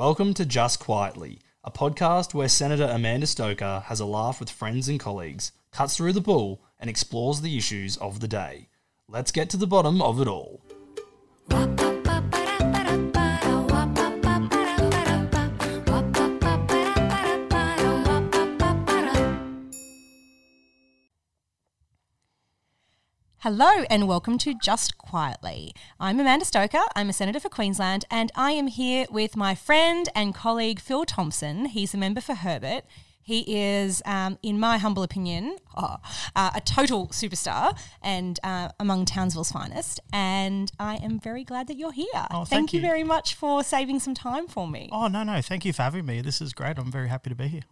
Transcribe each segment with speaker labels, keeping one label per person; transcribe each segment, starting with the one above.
Speaker 1: Welcome to Just Quietly, a podcast where Senator Amanda Stoker has a laugh with friends and colleagues, cuts through the bull, and explores the issues of the day. Let's get to the bottom of it all.
Speaker 2: Hello and welcome to Just Quietly. I'm Amanda Stoker. I'm a Senator for Queensland and I am here with my friend and colleague Phil Thompson. He's a member for Herbert. He is, um, in my humble opinion, oh, uh, a total superstar and uh, among Townsville's finest. And I am very glad that you're here.
Speaker 3: Oh, thank
Speaker 2: you
Speaker 3: you.
Speaker 2: very much for saving some time for me.
Speaker 3: Oh, no, no. Thank you for having me. This is great. I'm very happy to be here.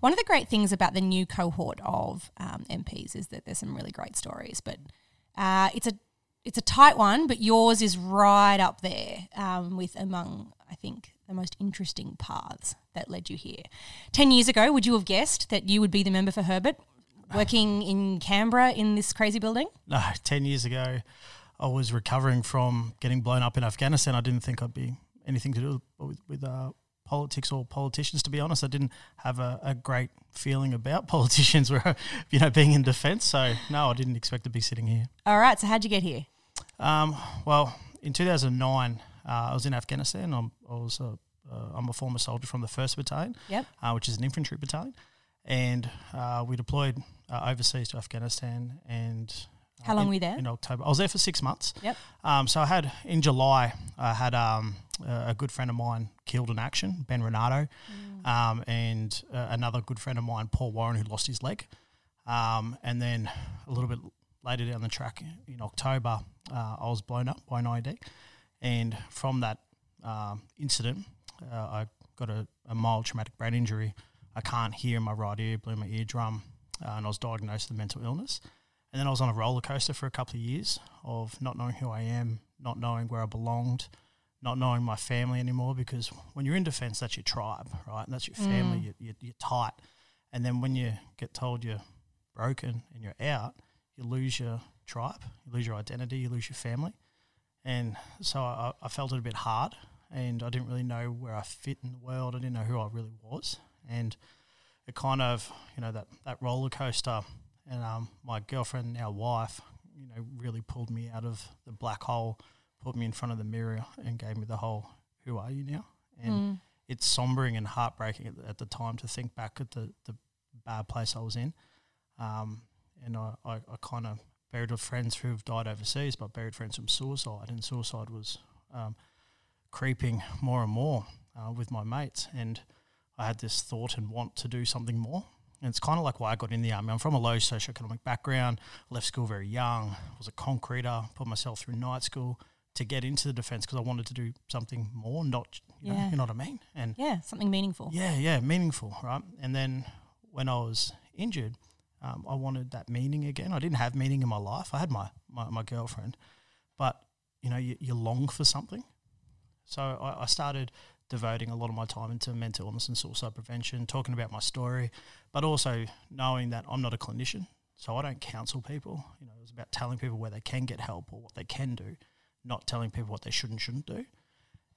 Speaker 2: One of the great things about the new cohort of um, MPs is that there's some really great stories, but uh, it's a it's a tight one, but yours is right up there um, with among I think the most interesting paths that led you here. Ten years ago, would you have guessed that you would be the member for Herbert, working in Canberra in this crazy building?
Speaker 3: No, 10 years ago, I was recovering from getting blown up in Afghanistan. I didn't think I'd be anything to do with, with uh, politics or politicians, to be honest. I didn't have a, a great feeling about politicians, where, you know, being in defence. So, no, I didn't expect to be sitting here.
Speaker 2: All right, so how'd you get here?
Speaker 3: Um, well, in 2009, uh, I was in Afghanistan. I'm, I was a, uh, I'm a former soldier from the 1st Battalion,
Speaker 2: Yep.
Speaker 3: uh, which is an infantry battalion. And uh, we deployed uh, overseas to Afghanistan. And uh,
Speaker 2: How long
Speaker 3: in-
Speaker 2: were you there?
Speaker 3: In October. I was there for six months.
Speaker 2: Yep.
Speaker 3: Um, so I had, in July, I had um, a a good friend of mine killed in action, Ben Ranaudo, um, and uh, another good friend of mine, Paul Warren, who lost his leg. Um, and then a little bit later down the track in October, uh, I was blown up by an IED. And from that um, incident, uh, I got a, a mild traumatic brain injury. I can't hear in my right ear, blew my eardrum, uh, and I was diagnosed with mental illness. And then I was on a roller coaster for a couple of years of not knowing who I am, not knowing where I belonged, not knowing my family anymore. Because when you're in defence, that's your tribe, right? And that's your family. You, you, you're tight. And then when you get told you're broken and you're out, you lose your tribe, you lose your identity, you lose your family. And so I, I felt it a bit hard, and I didn't really know where I fit in the world. I didn't know who I really was, and it kind of, you know, that that roller coaster, and um, my girlfriend, now wife, you know, really pulled me out of the black hole, put me in front of the mirror, and gave me the whole "Who are you now?" And it's sombering and heartbreaking at the, at the time to think back at the the bad place I was in. Um, and I, I, I kind of buried with friends who've died overseas, but buried friends from suicide, and suicide was um, creeping more and more uh, with my mates, and I had this thought and want to do something more. And it's kind of like why I got in the army. I'm from a low socioeconomic background, left school very young, was a concreter, put myself through night school to get into the defence because I wanted to do something more, not, you, know,
Speaker 2: Yeah.
Speaker 3: you know what I mean? And
Speaker 2: Yeah, something meaningful.
Speaker 3: yeah, yeah, meaningful, right? And then when I was injured, um, I wanted that meaning again. I didn't have meaning in my life. I had my, my, my girlfriend, but you know, you, you long for something. So I, I started devoting a lot of my time into mental illness and suicide prevention, talking about my story, but also knowing that I'm not a clinician, so I don't counsel people. You know, it's about telling people where they can get help or what they can do, not telling people what they should and shouldn't do.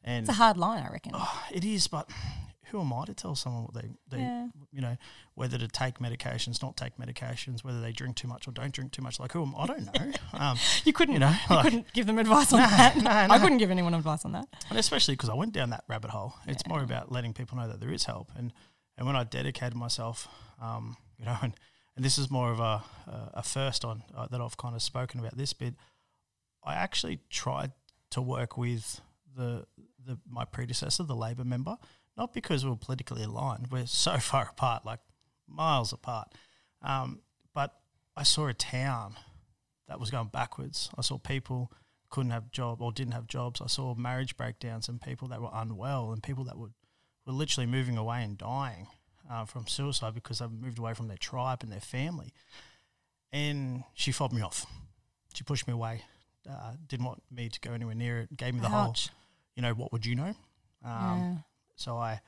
Speaker 3: And
Speaker 2: It's a hard line, I reckon.
Speaker 3: Oh, it is, but who am I to tell someone what they, they
Speaker 2: Yeah.
Speaker 3: you know, whether to take medications, not take medications, whether they drink too much or don't drink too much? Like, who am I? don't know. Um,
Speaker 2: You couldn't,
Speaker 3: you know,
Speaker 2: you
Speaker 3: like-
Speaker 2: couldn't give them advice on
Speaker 3: No,
Speaker 2: that.
Speaker 3: no,
Speaker 2: I couldn't give anyone advice on that.
Speaker 3: and especially because I went down that rabbit hole. It's more about letting people know that there is help. And, and when I dedicated myself, um, you know, and, and this is more of a, a, a first on uh, that I've kind of spoken about this bit, I actually tried to work with the, the my predecessor, the Labor member, not because we were politically aligned. We're so far apart, like miles apart. Um, but I saw a town that was going backwards. I saw people couldn't have job or didn't have jobs. I saw marriage breakdowns and people that were unwell and people that would were literally moving away and dying uh, from suicide because they've moved away from their tribe and their family. And she fobbed me off. She pushed me away. Uh, didn't want me to go anywhere near it. Gave me the whole, you know, what would you know? Um,
Speaker 2: yeah.
Speaker 3: so I,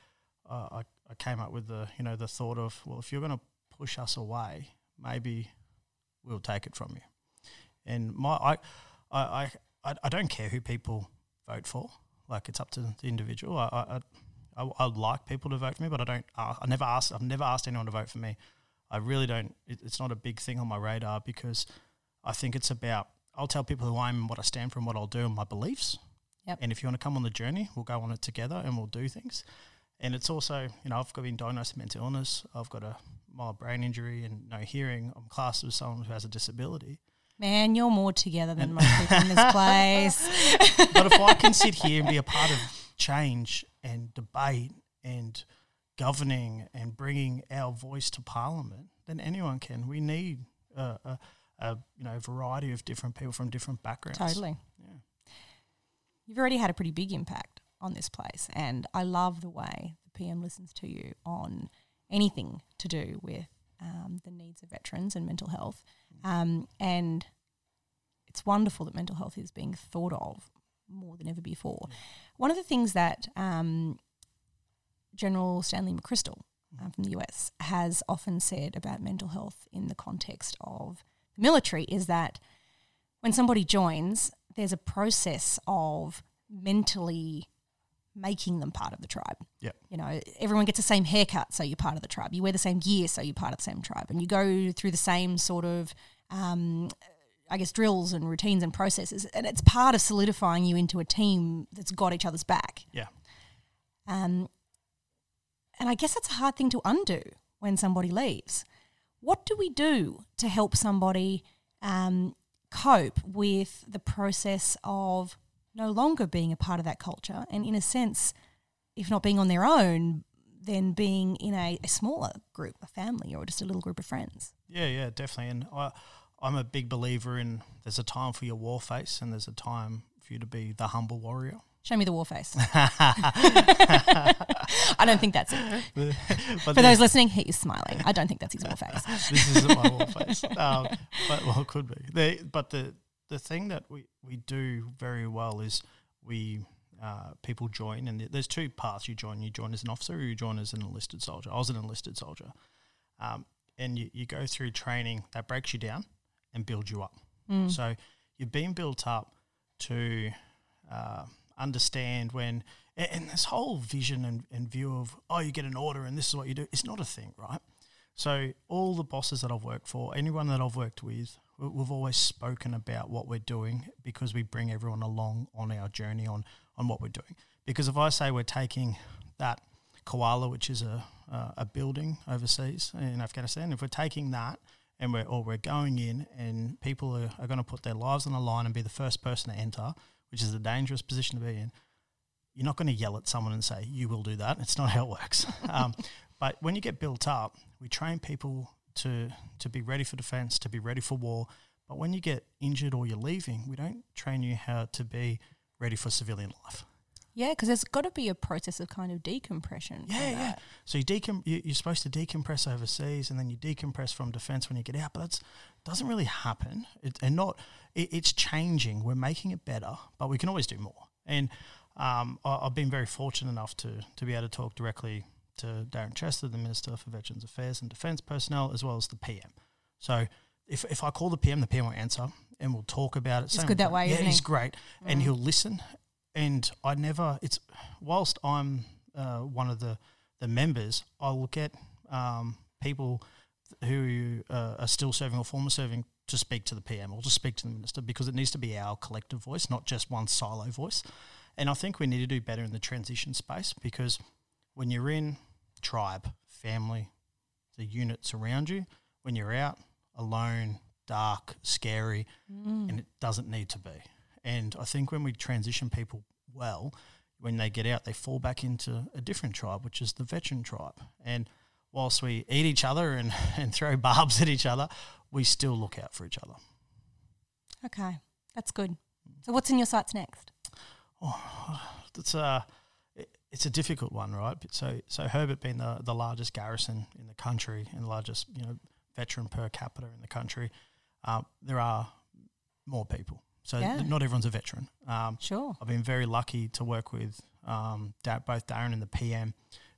Speaker 3: uh, I, I came up with the, you know, the thought of, well, if you're going to push us away, maybe we'll take it from you. And my, I, I, I, I don't care who people vote for. Like it's up to the individual. I, I, I, I'd like people to vote for me, but I don't. Uh, I never asked. I've never asked anyone to vote for me. I really don't. It, it's not a big thing on my radar because I think it's about. I'll tell people who I am and what I stand for and what I'll do and my beliefs.
Speaker 2: Yep.
Speaker 3: And if you want to come on the journey, we'll go on it together and we'll do things. And it's also, you know, I've got been diagnosed with mental illness. I've got a mild brain injury and no hearing. I'm classed as someone who has a disability.
Speaker 2: Man, you're more together than most people in this place.
Speaker 3: but if I can sit here and be a part of change and debate and governing and bringing our voice to Parliament, then anyone can. We need a, a, a you know variety of different people from different backgrounds.
Speaker 2: Totally.
Speaker 3: Yeah.
Speaker 2: You've already had a pretty big impact on this place, and I love the way the PM listens to you on anything to do with um, the needs of veterans and mental health. Um, and it's wonderful that mental health is being thought of more than ever before. One of the things that um, General Stanley McChrystal um, from the US has often said about mental health in the context of the military is that when somebody joins, there's a process of mentally making them part of the tribe.
Speaker 3: Yeah.
Speaker 2: You know, everyone gets the same haircut, so you're part of the tribe. You wear the same gear, so you're part of the same tribe. And you go through the same sort of, um, I guess, drills and routines and processes. And it's part of solidifying you into a team that's got each other's back.
Speaker 3: Yeah.
Speaker 2: Um, and I guess that's a hard thing to undo when somebody leaves. What do we do to help somebody um, cope with the process of no longer being a part of that culture and, in a sense, if not being on their own, then being in a, a smaller group, a family, or just a little group of friends?
Speaker 3: Yeah, yeah, definitely. And I, I'm a big believer in there's a time for your war face and there's a time for you to be the humble warrior.
Speaker 2: Show me the war face. I don't think that's it.
Speaker 3: but
Speaker 2: For those listening, he is smiling. I don't think that's his war face.
Speaker 3: this isn't my war face. Um, but well, it could be. But the the thing that we, we do very well is we uh, people join, and there's two paths you join. You join as an officer, or you join as an enlisted soldier. I was an enlisted soldier, um, and you, you go through training that breaks you down and builds you up. So you've been built up to uh, understand when, and, this whole vision and, and view of, oh, you get an order and this is what you do, it's not a thing, right? So all the bosses that I've worked for, anyone that I've worked with, we- we've always spoken about what we're doing because we bring everyone along on our journey on on what we're doing. Because if I say we're taking that qala, which is a uh, a building overseas in Afghanistan, if we're taking that and we're or we're going in and people are, are going to put their lives on the line and be the first person to enter, which is a dangerous position to be in, you're not going to yell at someone and say you will do that. It's not how it works. um, but when you get built up, we train people to to be ready for defense, to be ready for war. But when you get injured or you're leaving, we don't train you how to be ready for civilian life.
Speaker 2: Yeah, because there's got to be a process of kind of decompression.
Speaker 3: Yeah, yeah. So you decom- you, you're supposed to decompress overseas, and then you decompress from defence when you get out. But that doesn't really happen, it, and not. It, it's changing. We're making it better, but we can always do more. And um, I, I've been very fortunate enough to to be able to talk directly to Darren Chester, the Minister for Veterans Affairs and Defence Personnel, as well as the PM. So if, if I call the PM, the PM will answer, and we'll talk about it.
Speaker 2: He's
Speaker 3: Same
Speaker 2: good that way,
Speaker 3: Yeah, he's
Speaker 2: he?
Speaker 3: great, and he'll listen. And I never. It's whilst I'm uh, one of the the members, I look at um, people who uh, are still serving or former serving to speak to the PM or to speak to the minister because it needs to be our collective voice, not just one silo voice. And I think we need to do better in the transition space because when you're in tribe, family, the units around you, when you're out alone, dark, scary, and it doesn't need to be. And I think when we transition people well, when they get out, they fall back into a different tribe, which is the veteran tribe. And whilst we eat each other and, and throw barbs at each other, we still look out for each other.
Speaker 2: Okay, that's good. So what's in your sights next?
Speaker 3: It's a it- it's a difficult one, right? So so Herbert being the, the largest garrison in the country and the largest you know veteran per capita in the country, uh, there are more people. So
Speaker 2: Yeah.
Speaker 3: not everyone's a veteran. Um,
Speaker 2: Sure.
Speaker 3: I've been very lucky to work with um, Da- both Darren and the PM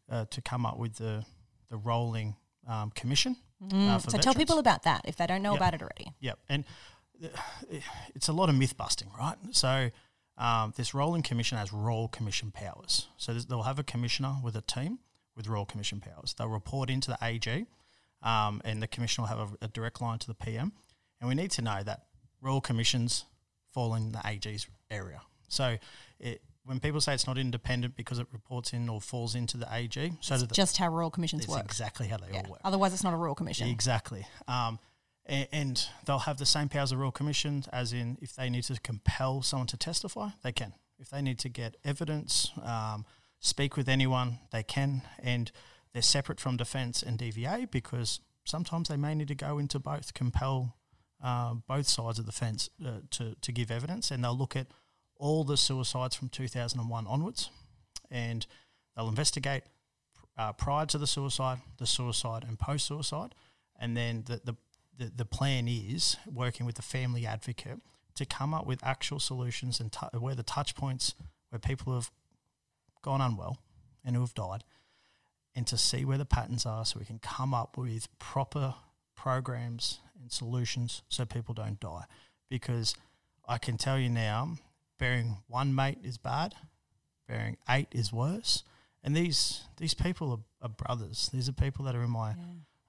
Speaker 3: uh, to come up with the the rolling um, commission. uh,
Speaker 2: Mm,
Speaker 3: for
Speaker 2: so tell people about that if they don't know
Speaker 3: Yeah.
Speaker 2: about it already.
Speaker 3: Yep, and th- it's a lot of myth busting, right? So um, this rolling commission has royal commission powers. So they'll have a commissioner with a team with royal commission powers. They'll report into the AG, um, and the commissioner will have a, a direct line to the PM. And we need to know that royal commissions fall in the AG's area. So it, when people say it's not independent because it reports in or falls into the AG, so the,
Speaker 2: Just how royal commissions
Speaker 3: it's
Speaker 2: work.
Speaker 3: exactly how they
Speaker 2: Yeah.
Speaker 3: all work.
Speaker 2: Otherwise, it's not a royal commission.
Speaker 3: Exactly. Um, a- and, they'll have the same powers of royal commission, as in if they need to compel someone to testify, they can. If they need to get evidence, um, speak with anyone, they can. And they're separate from defence and DVA because sometimes they may need to go into both, compel uh, both sides of the fence uh, to, to give evidence. And they'll look at all the suicides from 2001 onwards and they'll investigate uh, prior to the suicide, the suicide, and post suicide. And then the, the, the, the plan is working with the family advocate to come up with actual solutions and tu- where the touch points where people have gone unwell and who have died, and to see where the patterns are so we can come up with proper programs and solutions so people don't die. Because I can tell you now, burying one mate is bad, burying eight is worse. And these these people are, are brothers. These are people that are in my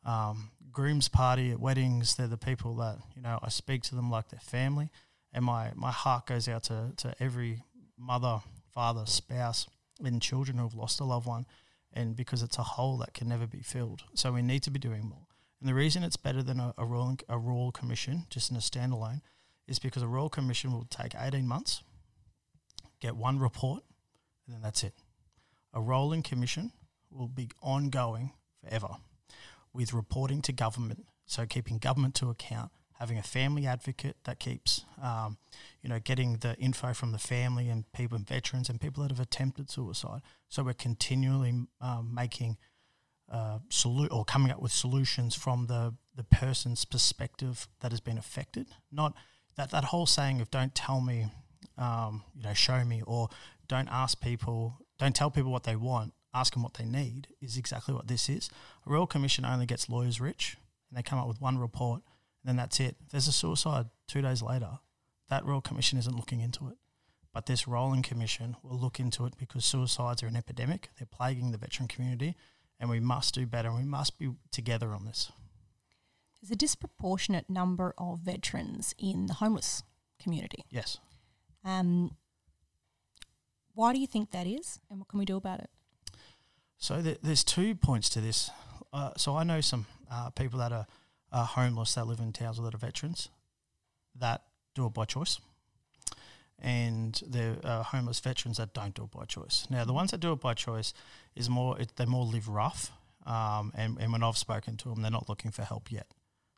Speaker 3: um, groom's party at weddings. They're the people that you know I speak to them like they're family, and my my heart goes out to to every mother, father, spouse, and children who have lost a loved one, and because it's a hole that can never be filled. So we need to be doing more. And the reason it's better than a, a royal a royal commission, just in a standalone, is because a royal commission will take eighteen months, get one report, and then that's it. A rolling commission will be ongoing forever with reporting to government, so keeping government to account, having a family advocate that keeps, um, you know, getting the info from the family and people and veterans and people that have attempted suicide. So we're continually um, making uh, solu- or coming up with solutions from the the person's perspective that has been affected. Not that that whole saying of "don't tell me," um, you know, show me, or don't ask people, don't tell people what they want, ask them what they need. Is exactly what this is. A royal commission only gets lawyers rich, and they come up with one report, and then that's it. If there's a suicide two days later, that royal commission isn't looking into it. But this rolling commission will look into it because suicides are an epidemic. They're plaguing the veteran community, and we must do better. And we must be together on this.
Speaker 2: There's a disproportionate number of veterans in the homeless community.
Speaker 3: Yes.
Speaker 2: Um, why do you think that is, and what can we do about it?
Speaker 3: So th- there's two points to this. Uh, so I know some uh, people that are, are homeless that live in towns that are veterans that do it by choice, and there are homeless veterans that don't do it by choice. Now the ones that do it by choice is more it, they more live rough, um, and and when I've spoken to them, they're not looking for help yet.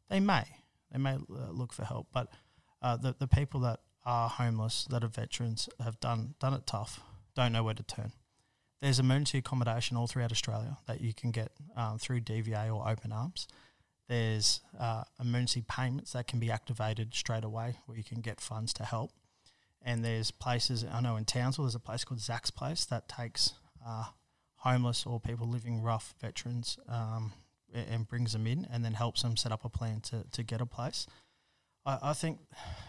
Speaker 3: They may they may uh, look for help, but uh, the the people that are homeless that are veterans have done done it tough, don't know where to turn there's emergency accommodation all throughout Australia that you can get um, through DVA or Open Arms. There's uh, emergency payments that can be activated straight away where you can get funds to help. And there's places, I know in Townsville, there's a place called Zach's Place that takes uh, homeless or people living rough veterans um, and brings them in and then helps them set up a plan to, to get a place. I, I think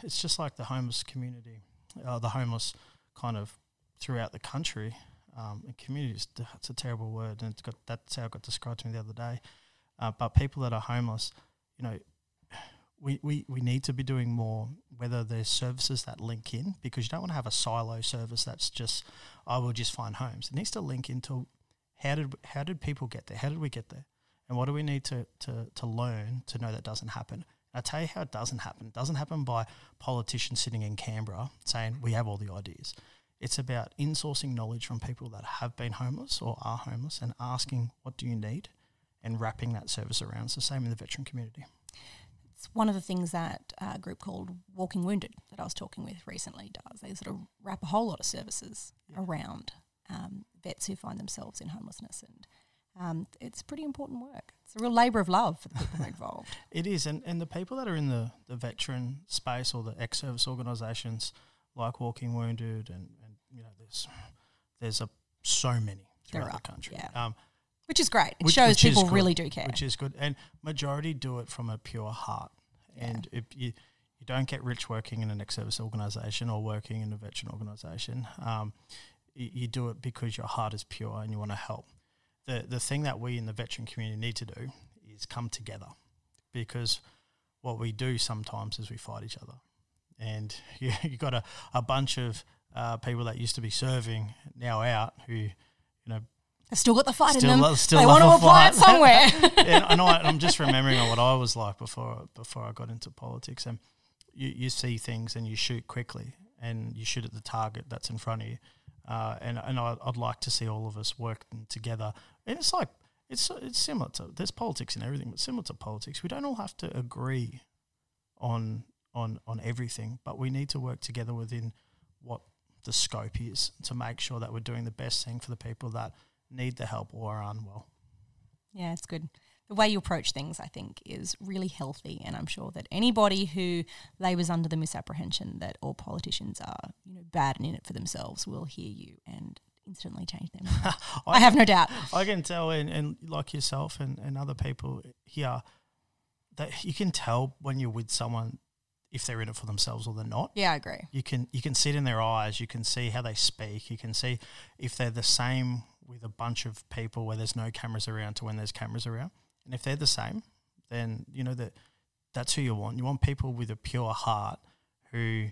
Speaker 3: it's just like the homeless community, uh, the homeless kind of throughout the country um, and communities. It's a terrible word, and it's got that's how it got described to me the other day. Uh, but people that are homeless, you know, we, we, we need to be doing more. Whether there's services that link in, because you don't want to have a silo service that's just, I will just find homes. It needs to link into how did how did people get there? How did we get there? And what do we need to to, to learn to know that doesn't happen? I tell you how it doesn't happen. It doesn't happen by politicians sitting in Canberra saying we have all the ideas. It's about insourcing knowledge from people that have been homeless or are homeless and asking, what do you need? And wrapping that service around. It's the same in the veteran community.
Speaker 2: It's one of the things that a group called Walking Wounded that I was talking with recently does. They sort of wrap a whole lot of services around um, vets who find themselves in homelessness, and um, it's pretty important work. It's a real labour of love for the people involved.
Speaker 3: It is. And, and the people that are in the, the veteran space or the ex service organisations like Walking Wounded and, and you know, there's there's a, so many
Speaker 2: There
Speaker 3: throughout the country.
Speaker 2: yeah.
Speaker 3: Um,
Speaker 2: Which is great. It
Speaker 3: Which-
Speaker 2: shows
Speaker 3: which
Speaker 2: people really do care.
Speaker 3: which is good. And majority do it from a pure heart. And if you you don't get rich working in an ex-service organisation or working in a veteran organisation. Um, you, you do it because your heart is pure and you want to help. The the thing that we in the veteran community need to do is come together, because what we do sometimes is we fight each other, and you you got a, a bunch of uh, people that used to be serving now out who you know
Speaker 2: They've still got the fight
Speaker 3: Still
Speaker 2: in them.
Speaker 3: lo- still
Speaker 2: they want to apply it somewhere.
Speaker 3: yeah, I know. I- I'm just remembering what I was like before before I got into politics, and you, you see things and you shoot quickly, and you shoot at the target that's in front of you, uh, and and I, I'd like to see all of us working together. And it's like it's it's similar to there's politics in everything, but similar to politics, we don't all have to agree on on on everything, but we need to work together within what the scope is to make sure that we're doing the best thing for the people that need the help or are unwell.
Speaker 2: Yeah, it's good. The way you approach things, I think, is really healthy, and I'm sure that anybody who labours under the misapprehension that all politicians are, you know, bad and in it for themselves will hear you and instantly change them. I have no doubt.
Speaker 3: I can tell, and, and like yourself and, and other people here, that you can tell when you're with someone if they're in it for themselves or they're not.
Speaker 2: Yeah, I agree.
Speaker 3: You can you can see it in their eyes. You can see how they speak. You can see if they're the same with a bunch of people where there's no cameras around to when there's cameras around. And if they're the same, then you know that that's who you want. You want people with a pure heart who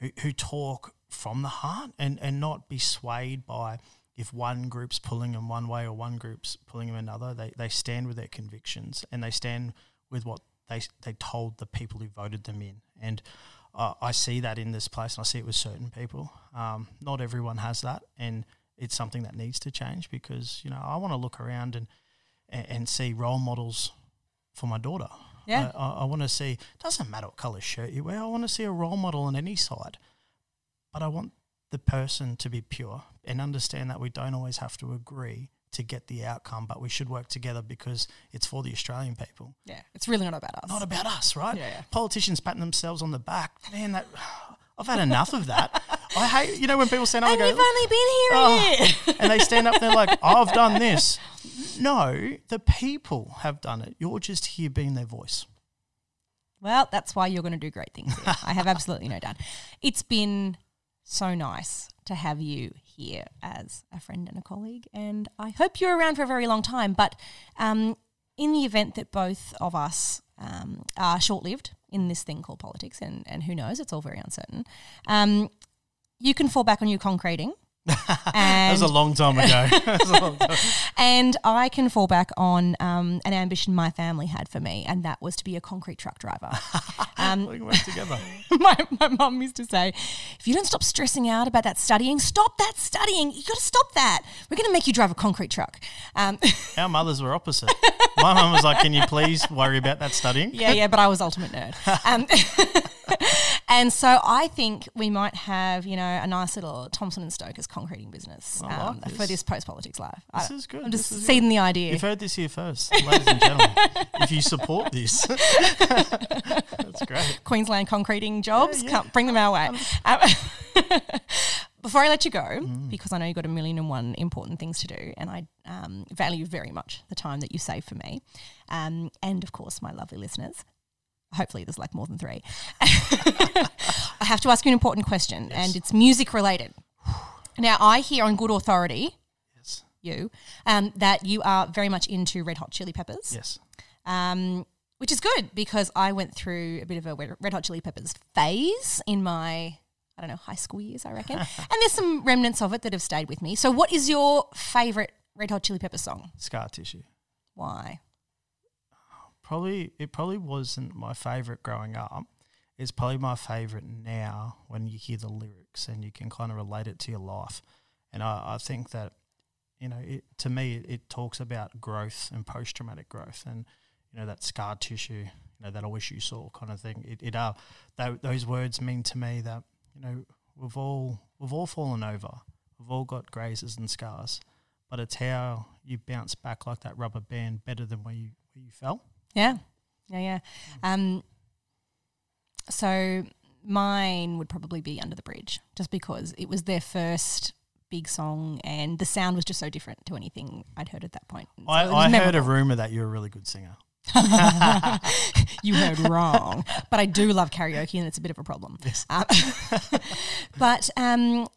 Speaker 3: who, who talk from the heart and, and not be swayed by if one group's pulling them one way or one group's pulling them another. They they stand with their convictions and they stand with what they they told the people who voted them in. And uh, I see that in this place, and I see it with certain people. Um, not everyone has that, and it's something that needs to change because you know I want to look around and and, and see role models for my daughter.
Speaker 2: Yeah.
Speaker 3: I, I, I want to see. Doesn't matter what color shirt you wear. I want to see a role model on any side, but I want the person to be pure and understand that we don't always have to agree to get the outcome, but we should work together because it's for the Australian people,
Speaker 2: Yeah, it's really not about us.
Speaker 3: not about us, right?
Speaker 2: Yeah, yeah.
Speaker 3: Politicians patting themselves on the back, man. That I've had enough of that. I hate, you know, when people stand up
Speaker 2: and
Speaker 3: and
Speaker 2: you've
Speaker 3: go,
Speaker 2: only been here
Speaker 3: Oh. and they stand up and they're like, I've done this. No, the people have done it. You're just here being their voice.
Speaker 2: Well, that's why you're going to do great things here. I have absolutely no doubt. It's been so nice to have you here as a friend and a colleague, and I hope you're around for a very long time. But um, in the event that both of us um, are short lived in this thing called politics, and, and who knows, it's all very uncertain, um, you can fall back on your concreting.
Speaker 3: That was a long time ago. That was a long time.
Speaker 2: and I can fall back on um, an ambition my family had for me, and that was to be a concrete truck driver. Um,
Speaker 3: We work together.
Speaker 2: my, my mum used to say, if you don't stop stressing out about that studying, stop that studying. You got to stop that. We're going to make you drive a concrete truck. Um,
Speaker 3: Our mothers were opposite. My mum was like, Can you please worry about that studying?
Speaker 2: yeah, yeah, but I was ultimate nerd. And so I think we might have, you know, a nice little Thompson and Stokers concreting business
Speaker 3: like
Speaker 2: um, for
Speaker 3: this.
Speaker 2: this post politics live. I
Speaker 3: This is good.
Speaker 2: I'm just
Speaker 3: This
Speaker 2: seeding the idea.
Speaker 3: You've heard this here first, ladies and gentlemen. if you support this, that's great.
Speaker 2: Queensland concreting jobs,
Speaker 3: Yeah, yeah.
Speaker 2: Come, bring them our way. Um, before I let you go, because I know you've got a million and one important things to do, and I um, value very much the time that you save for me, um, and of course my lovely listeners. Hopefully, there's like more than three. I have to ask you an important question, and it's music related. Now, I hear on good authority,
Speaker 3: Yes.
Speaker 2: you, um, that you are very much into Red Hot Chili Peppers
Speaker 3: Yes.
Speaker 2: um, which is good because I went through a bit of a Red Red Hot Chili Peppers phase in my I don't know high school years, I reckon, and there's some remnants of it that have stayed with me. So, what is your favorite Red Hot Chili Peppers song?
Speaker 3: Scar tissue.
Speaker 2: Why?
Speaker 3: Probably it probably wasn't my favorite growing up. It's probably my favorite now when you hear the lyrics and you can kind of relate it to your life. And I, I think that you know, it, to me, it, it talks about growth and post traumatic growth, and you know that scar tissue, you know that I wish you saw kind of thing. It, it uh, tho- those words mean to me that you know we've all we've all fallen over, we've all got grazes and scars, but it's how you bounce back like that rubber band better than where you where you fell.
Speaker 2: Yeah, yeah, yeah. Um, so mine would probably be Under the Bridge, just because it was their first big song, and the sound was just so different to anything I'd heard at that point. So
Speaker 3: I, I heard a rumor that you're a really good singer.
Speaker 2: you heard wrong. But I do love karaoke, and it's a bit of a problem.
Speaker 3: Yes.
Speaker 2: Um, but um,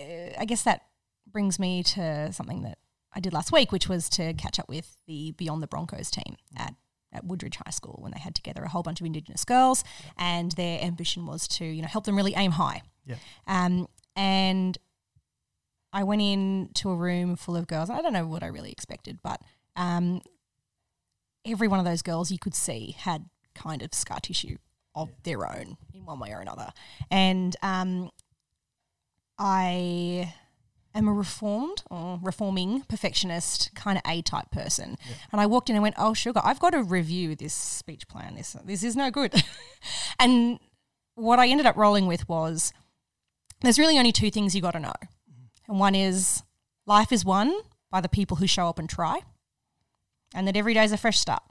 Speaker 2: uh, I guess that brings me to something that I did last week, which was to catch up with the Beyond the Broncos team at at Woodridge High School when they had together a whole bunch of Indigenous girls, and their ambition was to you know help them really aim high.
Speaker 3: Yeah.
Speaker 2: Um, and I went into a room full of girls. I don't know what I really expected, but um, every one of those girls you could see had kind of scar tissue of their own in one way or another. And um, I am a reformed or reforming perfectionist kind of A type person. And I walked in and went, "Oh sugar, I've got to review this speech plan. This this is no good." and what I ended up rolling with was there's really only two things you got to know. Mm-hmm. And one is life is won by the people who show up and try. And that every day is a fresh start.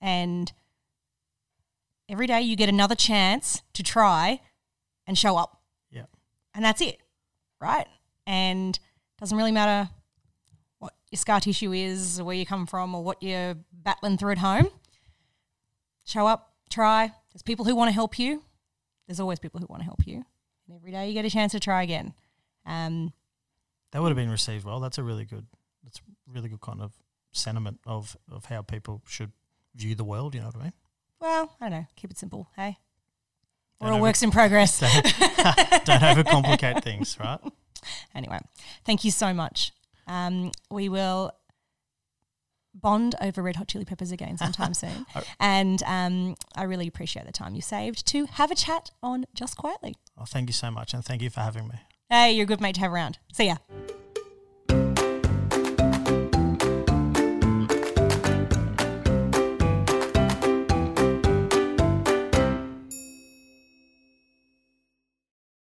Speaker 2: And every day you get another chance to try and show up.
Speaker 3: Yeah.
Speaker 2: And that's it. Right? And doesn't really matter what your scar tissue is or where you come from or what you're battling through at home. Show up, try. There's people who want to help you. There's always people who want to help you. And every day you get a chance to try again. Um,
Speaker 3: That would have been received well. That's a really good. That's really good kind of sentiment of of how people should view the world. You know what I mean?
Speaker 2: well, I don't know. Keep it simple. Hey, we're all
Speaker 3: over-
Speaker 2: works in progress.
Speaker 3: Don't, don't overcomplicate things, right?
Speaker 2: anyway, thank you so much. Um, we will bond over Red Hot Chili Peppers again sometime soon. And um, I really appreciate the time you saved to have a chat on Just Quietly.
Speaker 3: Well, thank you so much, and thank you for having me.
Speaker 2: Hey, you're a good mate to have around. See ya.